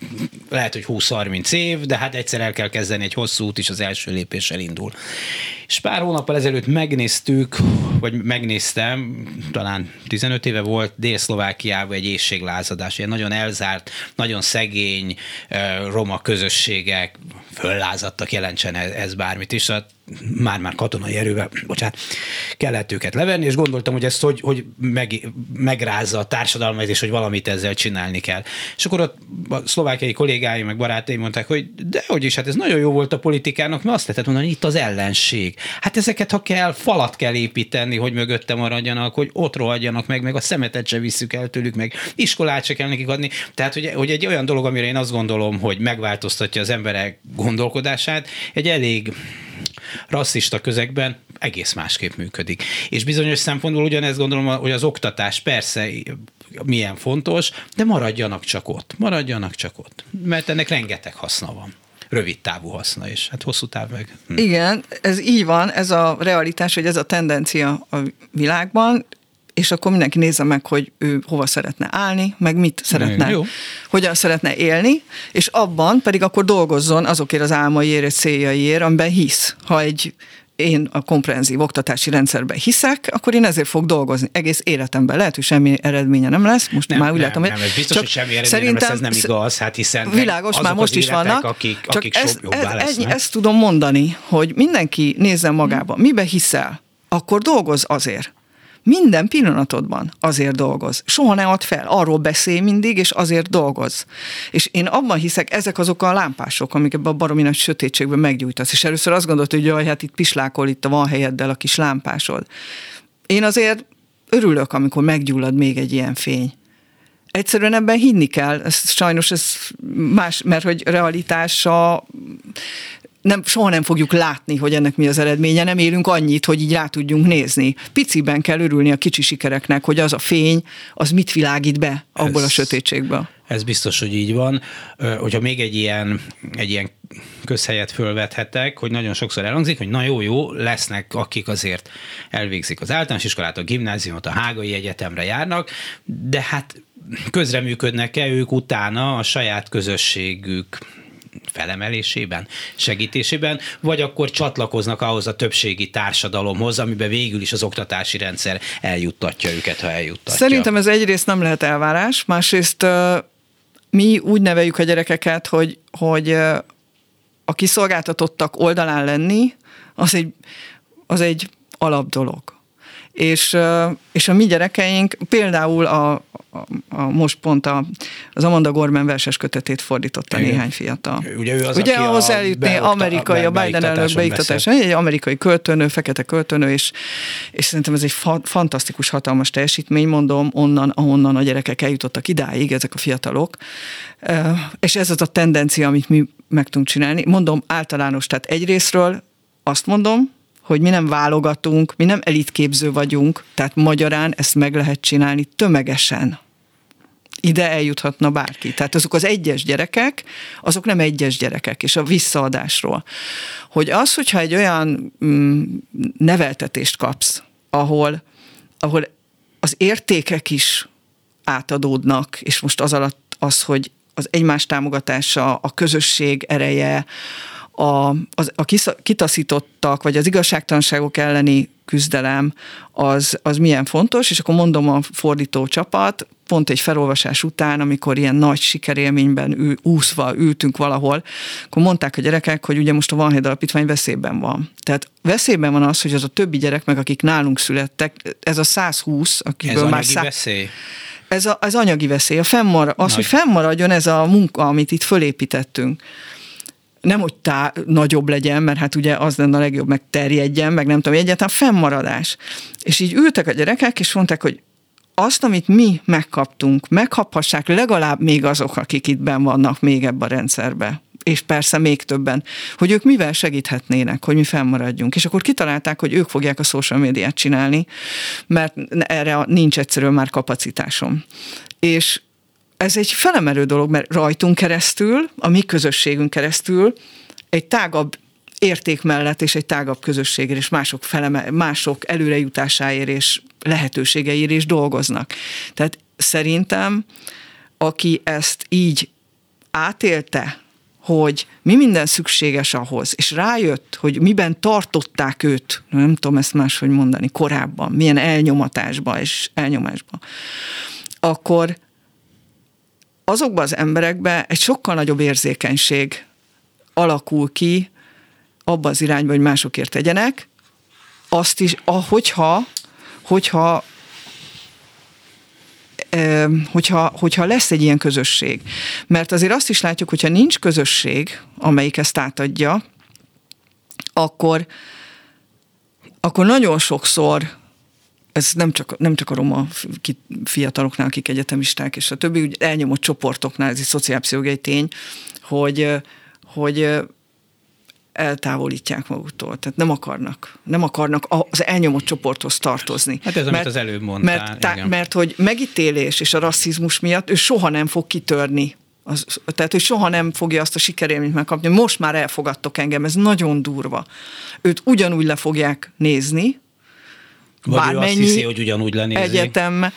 lehet, hogy 20-30 év, de hát egyszer el kell kezdeni egy hosszú út, és az első lépés elindul. És pár hónappal ezelőtt megnéztük, vagy megnéztem, talán 15 éve volt Dél-Szlovákiában egy éjséglázadás, ilyen nagyon elzárt, nagyon szegény roma közösségek föllázadtak, jelentsen ez bármit is. Hát már-már katonai erővel, bocsánat, kellett őket levenni, és gondoltam, hogy ezt hogy, hogy meg, megrázza a társadalmat, és hogy valamit ezzel csinálni kell. És akkor ott a szlovákiai kollégáim, meg barátaim mondták, hogy de hogy is, hát ez nagyon jó volt a politikának, mert azt lehetett mondani, hogy itt az ellenség. Hát ezeket, ha kell, falat kell építeni, hogy mögötte maradjanak, hogy ott rohadjanak meg, meg a szemetet se visszük el tőlük, meg iskolát se kell nekik adni. Tehát, hogy, hogy egy olyan dolog, amire én azt gondolom, hogy megváltoztatja az emberek gondolkodását, egy elég rasszista közegben egész másképp működik. És bizonyos szempontból ugyanezt gondolom, hogy az oktatás persze milyen fontos, de maradjanak csak ott. Maradjanak csak ott. Mert ennek rengeteg haszna van rövid távú haszna, és hát hosszú táv meg. Hm. Igen, ez így van, ez a realitás, hogy ez a tendencia a világban, és akkor mindenki nézze meg, hogy ő hova szeretne állni, meg mit szeretne, Jó. hogyan szeretne élni, és abban pedig akkor dolgozzon azokért az álmaiért és céljaiért, amiben hisz. Ha egy én a komprehenzív oktatási rendszerben hiszek, akkor én ezért fog dolgozni. Egész életemben. Lehet, hogy semmi eredménye nem lesz, most nem, már úgy nem, látom, hogy... Nem, ez biztos, hogy semmi eredménye szerintem, nem lesz, ez nem igaz, hát hiszen világos, már most is vannak, akik, csak akik ez, ez, ez, ezt tudom mondani, hogy mindenki nézzen magába, mibe hiszel, akkor dolgoz azért minden pillanatodban azért dolgoz. Soha ne add fel, arról beszélj mindig, és azért dolgoz. És én abban hiszek, ezek azok a lámpások, amik ebben a baromi nagy sötétségben meggyújtasz. És először azt gondolt, hogy jaj, hát itt pislákol itt van helyeddel a kis lámpásod. Én azért örülök, amikor meggyullad még egy ilyen fény. Egyszerűen ebben hinni kell, ez, sajnos ez más, mert hogy realitása nem, soha nem fogjuk látni, hogy ennek mi az eredménye, nem élünk annyit, hogy így rá tudjunk nézni. Piciben kell örülni a kicsi sikereknek, hogy az a fény, az mit világít be abból ez, a sötétségből. Ez biztos, hogy így van. Hogyha még egy ilyen, egy ilyen közhelyet fölvethetek, hogy nagyon sokszor elhangzik, hogy na jó, jó, lesznek, akik azért elvégzik az általános iskolát, a gimnáziumot, a Hágai Egyetemre járnak, de hát közreműködnek-e ők utána a saját közösségük felemelésében, segítésében, vagy akkor csatlakoznak ahhoz a többségi társadalomhoz, amiben végül is az oktatási rendszer eljuttatja őket, ha eljuttatja. Szerintem ez egyrészt nem lehet elvárás, másrészt mi úgy neveljük a gyerekeket, hogy, hogy a kiszolgáltatottak oldalán lenni, az egy, az egy alap dolog. És, és a mi gyerekeink, például a, a, a most pont a, az Amanda Gorman verses kötetét fordította Igen. néhány fiatal. Ugye ő az, Ugye ahhoz eljutni amerikai, a Biden elnök beiktatás, egy amerikai költőnő, fekete költőnő, és, és szerintem ez egy fa, fantasztikus, hatalmas teljesítmény, mondom, onnan, ahonnan a gyerekek eljutottak idáig, ezek a fiatalok. És ez az a tendencia, amit mi meg tudunk csinálni. Mondom általános, tehát egyrésztről azt mondom, hogy mi nem válogatunk, mi nem elitképző vagyunk, tehát magyarán ezt meg lehet csinálni tömegesen. Ide eljuthatna bárki. Tehát azok az egyes gyerekek, azok nem egyes gyerekek, és a visszaadásról. Hogy az, hogyha egy olyan mm, neveltetést kapsz, ahol, ahol az értékek is átadódnak, és most az alatt az, hogy az egymás támogatása, a közösség ereje, a, az, a kitaszítottak, vagy az igazságtalanságok elleni küzdelem, az, az milyen fontos, és akkor mondom a fordító csapat, pont egy felolvasás után, amikor ilyen nagy sikerélményben ül, úszva ültünk valahol, akkor mondták a gyerekek, hogy ugye most a Van Alapítvány veszélyben van. Tehát veszélyben van az, hogy az a többi gyerek, meg akik nálunk születtek, ez a 120, akikből ez már szá... veszély? Ez a, az anyagi veszély, a fennmar, az, Nagy. hogy fennmaradjon ez a munka, amit itt fölépítettünk nem, hogy tá, nagyobb legyen, mert hát ugye az lenne a legjobb, meg terjedjen, meg nem tudom, egyáltalán fennmaradás. És így ültek a gyerekek, és mondták, hogy azt, amit mi megkaptunk, megkaphassák legalább még azok, akik itt ben vannak még ebben a rendszerbe és persze még többen, hogy ők mivel segíthetnének, hogy mi fennmaradjunk. És akkor kitalálták, hogy ők fogják a social médiát csinálni, mert erre nincs egyszerűen már kapacitásom. És ez egy felemelő dolog, mert rajtunk keresztül, a mi közösségünk keresztül egy tágabb érték mellett és egy tágabb közösségért és mások, feleme, mások előrejutásáért és lehetőségeért is dolgoznak. Tehát szerintem, aki ezt így átélte, hogy mi minden szükséges ahhoz, és rájött, hogy miben tartották őt, nem tudom ezt máshogy mondani, korábban, milyen elnyomatásba és elnyomásba, akkor azokban az emberekben egy sokkal nagyobb érzékenység alakul ki abba az irányba, hogy másokért tegyenek, azt is, ahogyha, hogyha hogyha, hogyha lesz egy ilyen közösség. Mert azért azt is látjuk, hogyha nincs közösség, amelyik ezt átadja, akkor, akkor nagyon sokszor ez nem csak, nem csak a roma fiataloknál, akik egyetemisták, és a többi úgy elnyomott csoportoknál, ez egy szociálpszichológiai tény, hogy, hogy eltávolítják maguktól. Tehát nem akarnak, nem akarnak az elnyomott csoporthoz tartozni. Hát ez, mert, amit az előbb mondtál. Mert, tá, mert hogy megítélés és a rasszizmus miatt ő soha nem fog kitörni. Az, tehát, hogy soha nem fogja azt a sikerélményt megkapni. Most már elfogadtok engem, ez nagyon durva. Őt ugyanúgy le fogják nézni, vagy bármennyi ő azt hiszi, hogy ugyanúgy lenézi. egyetem.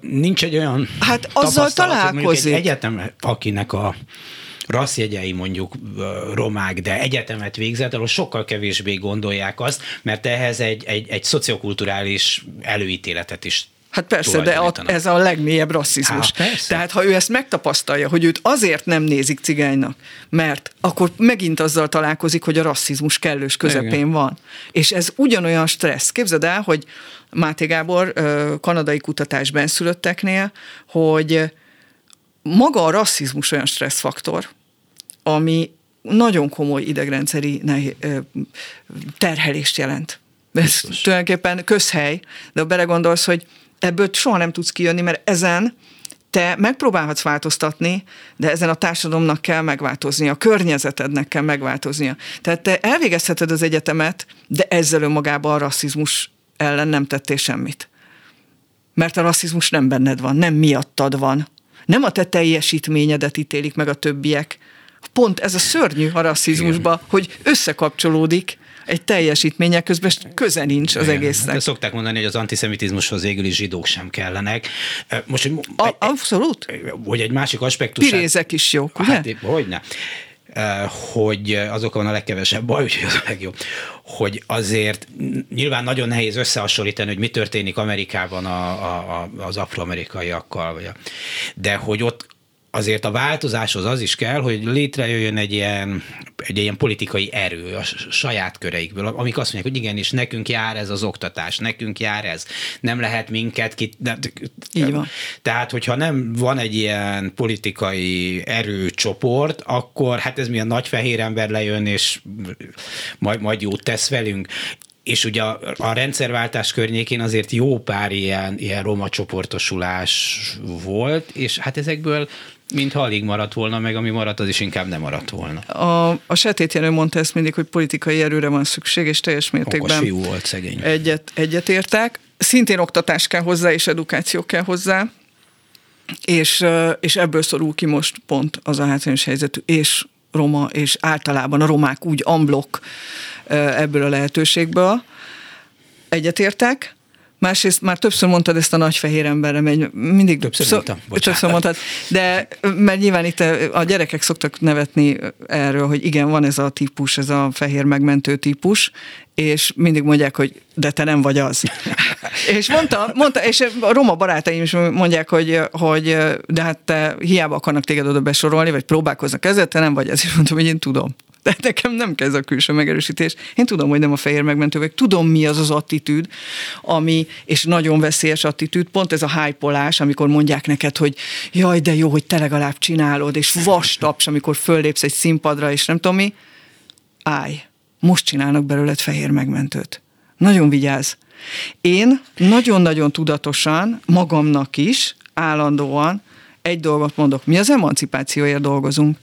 Nincs egy olyan Hát azzal találkozik. Egy egyetem, akinek a rasszjegyei mondjuk romák, de egyetemet végzett, ahol sokkal kevésbé gondolják azt, mert ehhez egy, egy, egy szociokulturális előítéletet is Hát persze, de a, ez a legmélyebb rasszizmus. Há, Tehát ha ő ezt megtapasztalja, hogy őt azért nem nézik cigánynak, mert akkor megint azzal találkozik, hogy a rasszizmus kellős közepén Igen. van. És ez ugyanolyan stressz. Képzeld el, hogy Máté Gábor kanadai kutatásban szülötteknél, hogy maga a rasszizmus olyan stresszfaktor, ami nagyon komoly idegrendszeri terhelést jelent Ez tulajdonképpen közhely, de belegondolsz, hogy ebből soha nem tudsz kijönni, mert ezen te megpróbálhatsz változtatni, de ezen a társadalomnak kell megváltoznia, a környezetednek kell megváltoznia. Tehát te elvégezheted az egyetemet, de ezzel önmagában a rasszizmus ellen nem tettél semmit. Mert a rasszizmus nem benned van, nem miattad van. Nem a te teljesítményedet ítélik meg a többiek. Pont ez a szörnyű a rasszizmusba, hogy összekapcsolódik egy teljesítménye közben köze nincs az egésznek. De szokták mondani, hogy az antiszemitizmushoz végül is zsidók sem kellenek. Most, hogy, a, abszolút. Hogy egy másik aspektus. Pirézek is jók, ugye? Hát, hogyne hogy azok van a legkevesebb baj, úgyhogy az a legjobb, hogy azért nyilván nagyon nehéz összehasonlítani, hogy mi történik Amerikában a, a, a, az afroamerikaiakkal, vagy a, de hogy ott azért a változáshoz az is kell, hogy létrejöjjön egy ilyen, egy ilyen politikai erő a saját köreikből, amik azt mondják, hogy igenis, nekünk jár ez az oktatás, nekünk jár ez, nem lehet minket ki... Így van. Tehát, hogyha nem van egy ilyen politikai erőcsoport, akkor hát ez milyen nagy fehér ember lejön, és majd, majd jót tesz velünk és ugye a, a rendszerváltás környékén azért jó pár ilyen, ilyen roma csoportosulás volt, és hát ezekből mintha alig maradt volna, meg ami maradt, az is inkább nem maradt volna. A, a Jenő mondta ezt mindig, hogy politikai erőre van szükség, és teljes mértékben fiú volt szegény. Egyet, egyetértek. Szintén oktatás kell hozzá, és edukáció kell hozzá, és, és ebből szorul ki most pont az a hátrányos helyzetű, és roma, és általában a romák úgy amblok ebből a lehetőségből. Egyetértek. Másrészt már többször mondtad ezt a nagy fehér emberre, mert mindig többször, szó, mondtam, többször mondtad, de mert nyilván itt a gyerekek szoktak nevetni erről, hogy igen, van ez a típus, ez a fehér megmentő típus, és mindig mondják, hogy de te nem vagy az. [LAUGHS] és mondta, mondta, és a roma barátaim is mondják, hogy, hogy de hát te hiába akarnak téged oda besorolni, vagy próbálkoznak ezzel, te nem vagy ez. És mondtam, hogy én tudom. De nekem nem kezd a külső megerősítés. Én tudom, hogy nem a fehér megmentő vagy. Tudom, mi az az attitűd, ami, és nagyon veszélyes attitűd, pont ez a hypolás, amikor mondják neked, hogy jaj, de jó, hogy te legalább csinálod, és vastaps, amikor föllépsz egy színpadra, és nem tudom mi. Állj, most csinálnak belőled fehér megmentőt. Nagyon vigyázz. Én nagyon-nagyon tudatosan, magamnak is, állandóan egy dolgot mondok, mi az emancipációért dolgozunk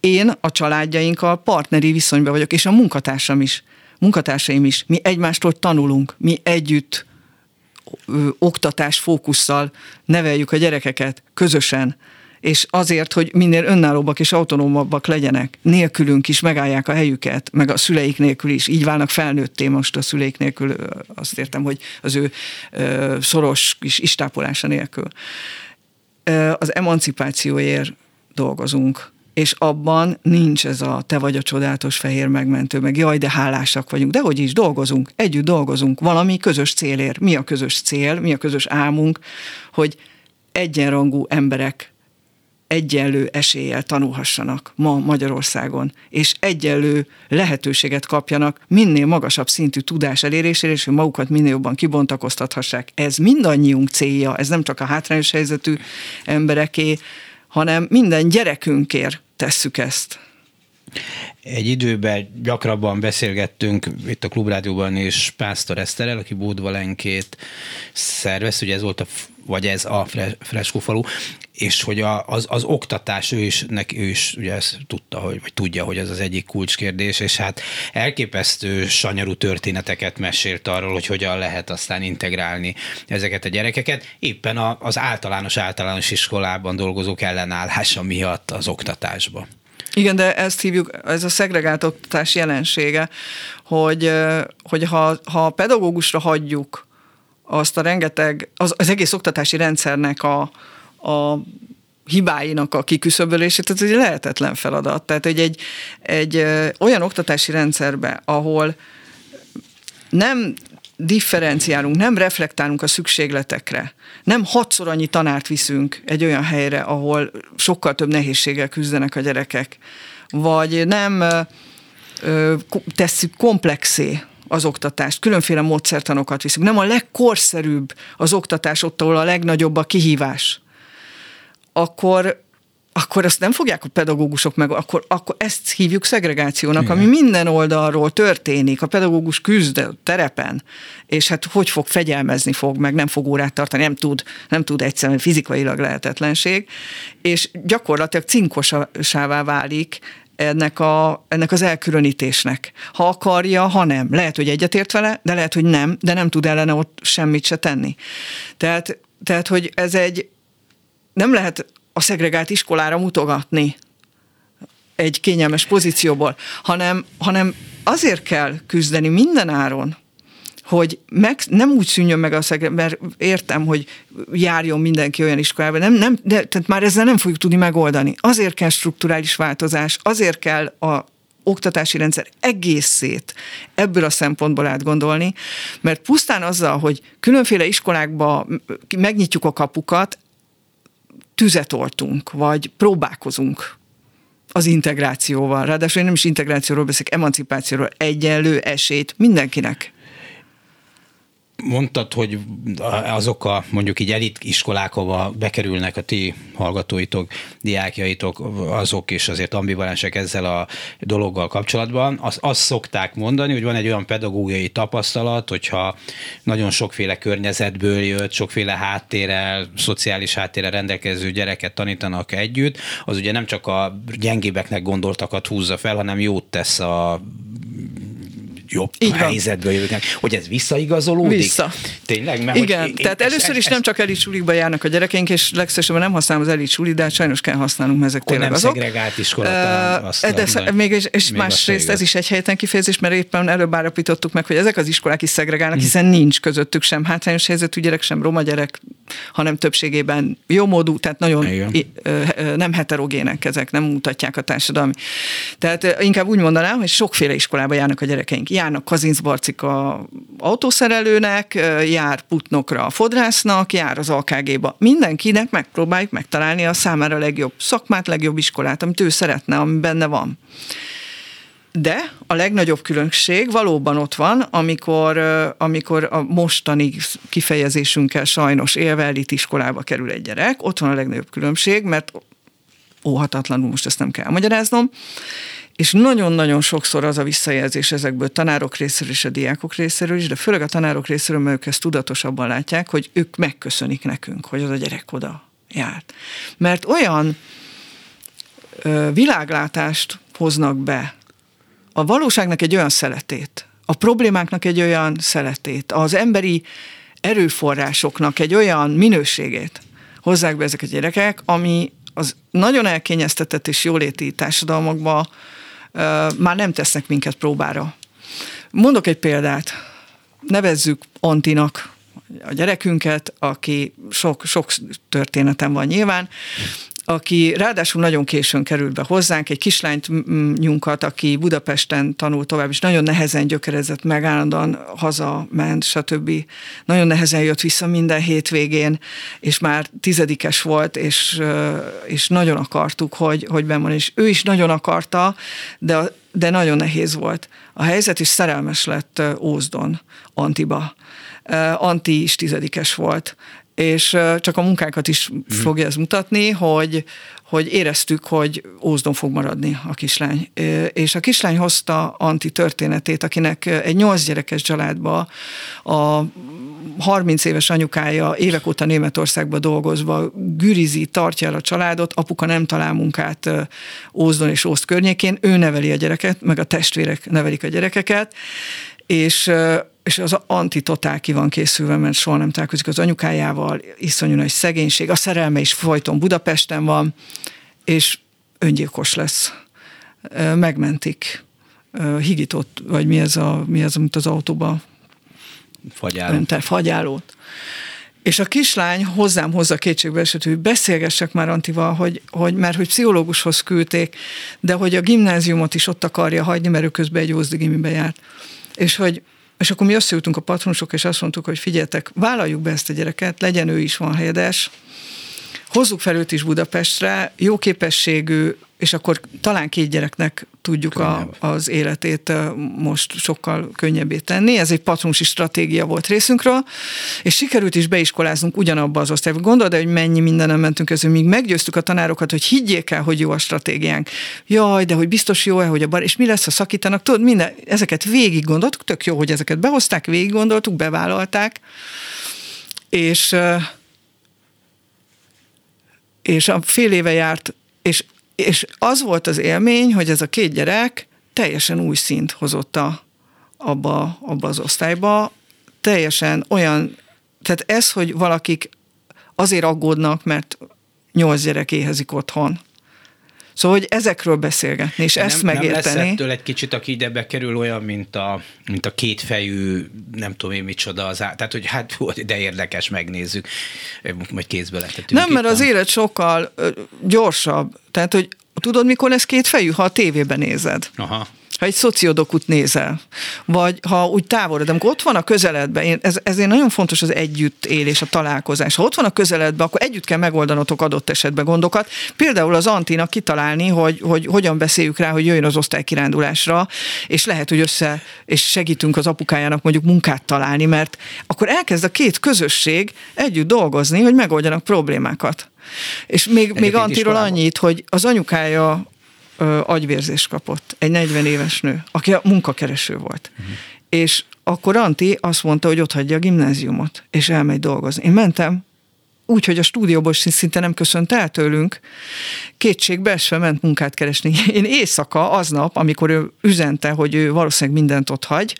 én a családjainkkal partneri viszonyban vagyok, és a munkatársam is, munkatársaim is. Mi egymástól tanulunk, mi együtt ö, oktatás fókusszal neveljük a gyerekeket közösen, és azért, hogy minél önállóbbak és autonómabbak legyenek, nélkülünk is megállják a helyüket, meg a szüleik nélkül is, így válnak felnőtté most a szüleik nélkül, azt értem, hogy az ő ö, szoros kis istápolása nélkül. Az emancipációért dolgozunk és abban nincs ez a te vagy a csodálatos fehér megmentő, meg jaj, de hálásak vagyunk. De hogy is dolgozunk, együtt dolgozunk, valami közös célért. Mi a közös cél, mi a közös álmunk, hogy egyenrangú emberek egyenlő eséllyel tanulhassanak ma Magyarországon, és egyenlő lehetőséget kapjanak minél magasabb szintű tudás elérésére, és hogy magukat minél jobban kibontakoztathassák. Ez mindannyiunk célja, ez nem csak a hátrányos helyzetű embereké, hanem minden gyerekünkért tesszük ezt. Egy időben gyakrabban beszélgettünk itt a Klubrádióban és Pásztor Eszterel, aki Bódvalenkét szervez, ugye ez volt a, vagy ez a freskófalu, és hogy a, az, az oktatás, ő is, neki, ő is ugye ezt tudta, hogy, vagy tudja, hogy ez az egyik kulcskérdés, és hát elképesztő sanyarú történeteket mesélt arról, hogy hogyan lehet aztán integrálni ezeket a gyerekeket, éppen a, az általános általános iskolában dolgozók ellenállása miatt az oktatásba. Igen, de ezt hívjuk, ez a szegregált oktatás jelensége, hogy, hogy ha, ha a pedagógusra hagyjuk azt a rengeteg, az, az egész oktatási rendszernek a, a hibáinak a kiküszöbölését, ez egy lehetetlen feladat. Tehát egy, egy, egy olyan oktatási rendszerbe, ahol nem differenciálunk, nem reflektálunk a szükségletekre, nem hatszor annyi tanárt viszünk egy olyan helyre, ahol sokkal több nehézséggel küzdenek a gyerekek, vagy nem ö, tesszük komplexé az oktatást, különféle módszertanokat viszünk. Nem a legkorszerűbb az oktatás ott, ahol a legnagyobb a kihívás. Akkor akkor azt nem fogják a pedagógusok meg, akkor, akkor ezt hívjuk szegregációnak, Igen. ami minden oldalról történik. A pedagógus küzd a terepen, és hát hogy fog fegyelmezni fog, meg nem fog órát tartani, nem tud, nem tud egyszerűen fizikailag lehetetlenség, és gyakorlatilag cinkosává válik ennek, a, ennek az elkülönítésnek. Ha akarja, ha nem. Lehet, hogy egyetért vele, de lehet, hogy nem, de nem tud ellene ott semmit se tenni. Tehát, tehát hogy ez egy, nem lehet a szegregált iskolára mutogatni egy kényelmes pozícióból, hanem, hanem azért kell küzdeni minden áron, hogy meg, nem úgy szűnjön meg a szegre, mert értem, hogy járjon mindenki olyan iskolába, nem, nem, de tehát már ezzel nem fogjuk tudni megoldani. Azért kell strukturális változás, azért kell a oktatási rendszer egészét ebből a szempontból átgondolni, mert pusztán azzal, hogy különféle iskolákba megnyitjuk a kapukat, tüzet oltunk, vagy próbálkozunk az integrációval. Ráadásul én nem is integrációról beszélek, emancipációról, egyenlő esélyt mindenkinek Mondtad, hogy azok a mondjuk így elit iskolák, ahova bekerülnek a ti hallgatóitok, diákjaitok, azok is azért ambivalensek ezzel a dologgal kapcsolatban. Azt, azt szokták mondani, hogy van egy olyan pedagógiai tapasztalat, hogyha nagyon sokféle környezetből jött, sokféle háttérrel, szociális háttérrel rendelkező gyereket tanítanak együtt, az ugye nem csak a gyengébbeknek gondoltakat húzza fel, hanem jót tesz a jobb Így helyzetből jövőknek, hogy ez visszaigazolódik? Vissza. Tényleg? Mert Igen, hogy tehát én, először is ez, nem csak elit sulikba járnak a gyerekeink, és legszívesebben nem használom az elit sulit, de hát sajnos kell használnunk, mert ezek tényleg nem azok. szegregált iskola, uh, azt de mondani, még, és, és még másrészt ez is egy helyten kifejezés, mert éppen előbb állapítottuk meg, hogy ezek az iskolák is szegregálnak, hiszen nincs közöttük sem hátrányos helyzetű gyerek, sem roma gyerek, hanem többségében jó módú, tehát nagyon nem heterogének ezek, nem mutatják a társadalmi. Tehát inkább úgy mondanám, hogy sokféle iskolába járnak a gyerekeink járnak Kazincbarcika autószerelőnek, jár Putnokra a fodrásznak, jár az AKG-ba. Mindenkinek megpróbáljuk megtalálni a számára legjobb szakmát, legjobb iskolát, amit ő szeretne, ami benne van. De a legnagyobb különbség valóban ott van, amikor, amikor a mostani kifejezésünkkel sajnos élve elit iskolába kerül egy gyerek, ott van a legnagyobb különbség, mert óhatatlanul most ezt nem kell magyaráznom, és nagyon-nagyon sokszor az a visszajelzés ezekből tanárok részéről és a diákok részéről is, de főleg a tanárok részéről, mert ők ezt tudatosabban látják, hogy ők megköszönik nekünk, hogy az a gyerek oda járt. Mert olyan ö, világlátást hoznak be, a valóságnak egy olyan szeletét, a problémáknak egy olyan szeletét, az emberi erőforrásoknak egy olyan minőségét hozzák be ezek a gyerekek, ami az nagyon elkényeztetett és jóléti társadalmakban már nem tesznek minket próbára. Mondok egy példát. Nevezzük Antinak a gyerekünket, aki sok, sok történetem van nyilván, aki ráadásul nagyon későn került be hozzánk, egy kislányt nyunkat, aki Budapesten tanult tovább, és nagyon nehezen gyökerezett, meg állandóan hazament, stb. Nagyon nehezen jött vissza minden hétvégén, és már tizedikes volt, és, és nagyon akartuk, hogy, hogy benn van, és ő is nagyon akarta, de, de nagyon nehéz volt. A helyzet is szerelmes lett Ózdon, Antiba. Anti is tizedikes volt, és csak a munkákat is mm. fogja ez mutatni, hogy, hogy éreztük, hogy Ózdon fog maradni a kislány. És a kislány hozta Anti történetét, akinek egy nyolc gyerekes családba a 30 éves anyukája évek óta Németországba dolgozva gürizi, tartja el a családot, apuka nem talál munkát Ózdon és Ózd környékén, ő neveli a gyereket, meg a testvérek nevelik a gyerekeket, és és az antitotál ki van készülve, mert soha nem találkozik az anyukájával, iszonyú nagy szegénység, a szerelme is folyton Budapesten van, és öngyilkos lesz. Megmentik. Higított, vagy mi ez, a, mi ez amit az autóba Fagyáló. Önte, fagyálót. És a kislány hozzám hozza kétségbe esett, hogy beszélgessek már Antival, hogy, hogy, mert hogy pszichológushoz küldték, de hogy a gimnáziumot is ott akarja hagyni, mert ő közben egy ózdi gimibe járt. És hogy és akkor mi összeültünk a patronosok, és azt mondtuk, hogy figyeltek, vállaljuk be ezt a gyereket, legyen ő is van helyedes, hozzuk fel őt is Budapestre, jó képességű, és akkor talán két gyereknek tudjuk a, az életét most sokkal könnyebbé tenni. Ez egy patronusi stratégia volt részünkről, és sikerült is beiskoláznunk ugyanabba az osztályba. Gondolod, hogy mennyi mindenem mentünk közül, míg meggyőztük a tanárokat, hogy higgyék el, hogy jó a stratégiánk. Jaj, de hogy biztos jó-e, hogy a bar, és mi lesz, ha szakítanak. Tudod, minden, ezeket végig gondoltuk, tök jó, hogy ezeket behozták, végig gondoltuk, bevállalták, és és a fél éve járt, és és az volt az élmény, hogy ez a két gyerek teljesen új szint hozott a, abba, abba az osztályba, teljesen olyan, tehát ez, hogy valakik azért aggódnak, mert nyolc gyerek éhezik otthon, Szóval, hogy ezekről beszélgetni, és ezt nem, megérteni. Nem lesz ettől egy kicsit, aki ide bekerül olyan, mint a, mint a kétfejű, nem tudom én micsoda az á... Tehát, hogy hát de érdekes, megnézzük. Majd kézbe lehetett. Nem, mert az élet sokkal gyorsabb. Tehát, hogy tudod, mikor lesz kétfejű? Ha a tévében nézed. Aha ha egy szociodokut nézel, vagy ha úgy távolod, amikor ott van a közeledben, én, ez, ezért nagyon fontos az együttélés, a találkozás. Ha ott van a közeledben, akkor együtt kell megoldanotok adott esetben gondokat. Például az Antinak kitalálni, hogy, hogy hogyan beszéljük rá, hogy jöjjön az osztálykirándulásra, és lehet, hogy össze, és segítünk az apukájának mondjuk munkát találni, mert akkor elkezd a két közösség együtt dolgozni, hogy megoldjanak problémákat. És még, még Antiról annyit, hogy az anyukája ö, agyvérzést kapott, egy 40 éves nő, aki a munkakereső volt. Uh-huh. És akkor Anti azt mondta, hogy ott hagyja a gimnáziumot, és elmegy dolgozni. Én mentem, úgy, hogy a stúdióból szinte nem köszönt el tőlünk, kétségbeesve ment munkát keresni. Én éjszaka, aznap, amikor ő üzente, hogy ő valószínűleg mindent ott hagy,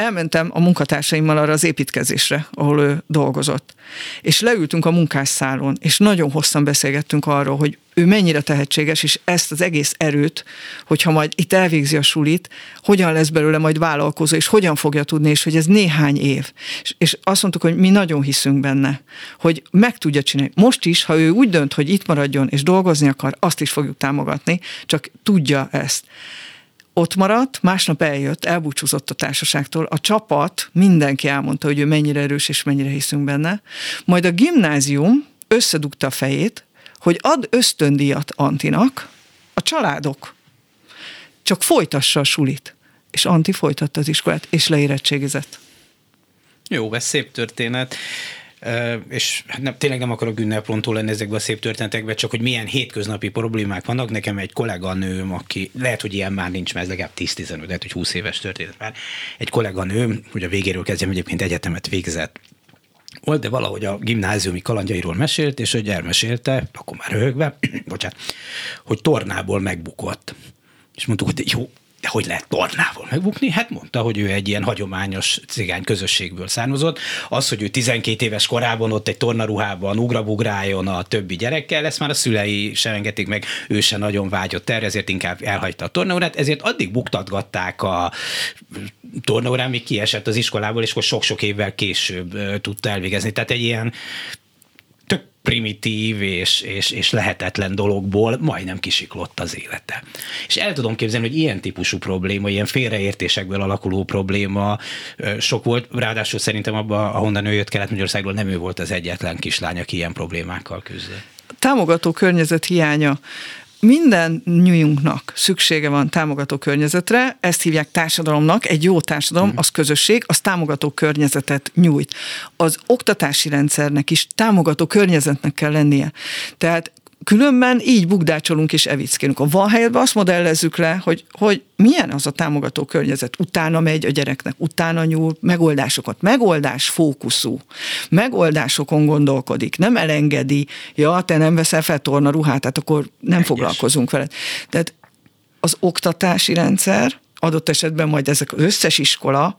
elmentem a munkatársaimmal arra az építkezésre, ahol ő dolgozott. És leültünk a munkásszálon, és nagyon hosszan beszélgettünk arról, hogy ő mennyire tehetséges, és ezt az egész erőt, hogyha majd itt elvégzi a sulit, hogyan lesz belőle majd vállalkozó, és hogyan fogja tudni, és hogy ez néhány év. És, és azt mondtuk, hogy mi nagyon hiszünk benne, hogy meg tudja csinálni. Most is, ha ő úgy dönt, hogy itt maradjon és dolgozni akar, azt is fogjuk támogatni, csak tudja ezt ott maradt, másnap eljött, elbúcsúzott a társaságtól, a csapat, mindenki elmondta, hogy ő mennyire erős és mennyire hiszünk benne, majd a gimnázium összedugta a fejét, hogy ad ösztöndíjat Antinak, a családok, csak folytassa a sulit. És Anti folytatta az iskolát, és leérettségizett. Jó, ez szép történet és hát nem, tényleg nem akarok ünneprontól lenni ezekbe a szép történetekbe, csak hogy milyen hétköznapi problémák vannak. Nekem egy kolléganőm, aki lehet, hogy ilyen már nincs, mert ez legalább 10-15, lehet, hogy 20 éves történet már. Egy kolléganőm, hogy a végéről kezdjem, egyébként egyetemet végzett, volt, de valahogy a gimnáziumi kalandjairól mesélt, és hogy elmesélte, akkor már röhögve, [CLEARS THROAT] bocsánat, hogy tornából megbukott. És mondtuk, hogy jó, de hogy lehet tornával megbukni? Hát mondta, hogy ő egy ilyen hagyományos cigány közösségből származott. Az, hogy ő 12 éves korában ott egy tornaruhában ugrabugráljon a többi gyerekkel, ezt már a szülei sem engedik meg, ő se nagyon vágyott erre, ezért inkább elhagyta a tornaórát, ezért addig buktatgatták a tornaórán, míg kiesett az iskolából, és akkor sok-sok évvel később tudta elvégezni. Tehát egy ilyen primitív és, és, és lehetetlen dologból majdnem kisiklott az élete. És el tudom képzelni, hogy ilyen típusú probléma, ilyen félreértésekből alakuló probléma sok volt, ráadásul szerintem abban, ahonnan ő jött Kelet-Magyarországról, nem ő volt az egyetlen kislány, aki ilyen problémákkal küzdött. Támogató környezet hiánya minden nyújunknak szüksége van támogató környezetre, ezt hívják társadalomnak, egy jó társadalom, mhm. az közösség, az támogató környezetet nyújt. Az oktatási rendszernek is támogató környezetnek kell lennie. Tehát Különben így bukdácsolunk és evickélünk. A van helyetben azt modellezzük le, hogy, hogy milyen az a támogató környezet. Utána megy a gyereknek, utána nyúl megoldásokat. Megoldás fókuszú. Megoldásokon gondolkodik. Nem elengedi, ja, te nem veszel fel torna ruhát, tehát akkor nem Egyes. foglalkozunk veled. Tehát az oktatási rendszer, adott esetben majd ezek az összes iskola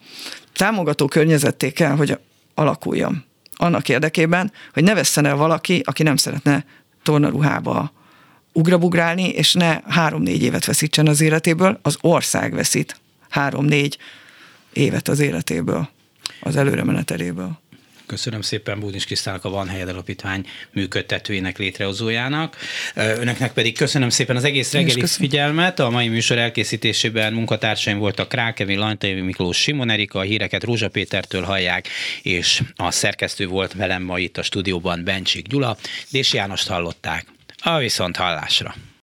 támogató környezetté kell, hogy alakuljon. Annak érdekében, hogy ne vesszen el valaki, aki nem szeretne tornaruhába ugrabugrálni, és ne három-négy évet veszítsen az életéből, az ország veszít három-négy évet az életéből, az előre meneteléből. Köszönöm szépen Búdis Krisztának a Van Helyed Alapítvány működtetőjének, létrehozójának. Önöknek pedig köszönöm szépen az egész reggeli figyelmet. A mai műsor elkészítésében munkatársaim voltak Krákevi, Lantai Miklós, Simon Erika, a híreket Rózsa Pétertől hallják, és a szerkesztő volt velem ma itt a stúdióban Bencsik Gyula. Dési Jánost hallották. A viszont hallásra.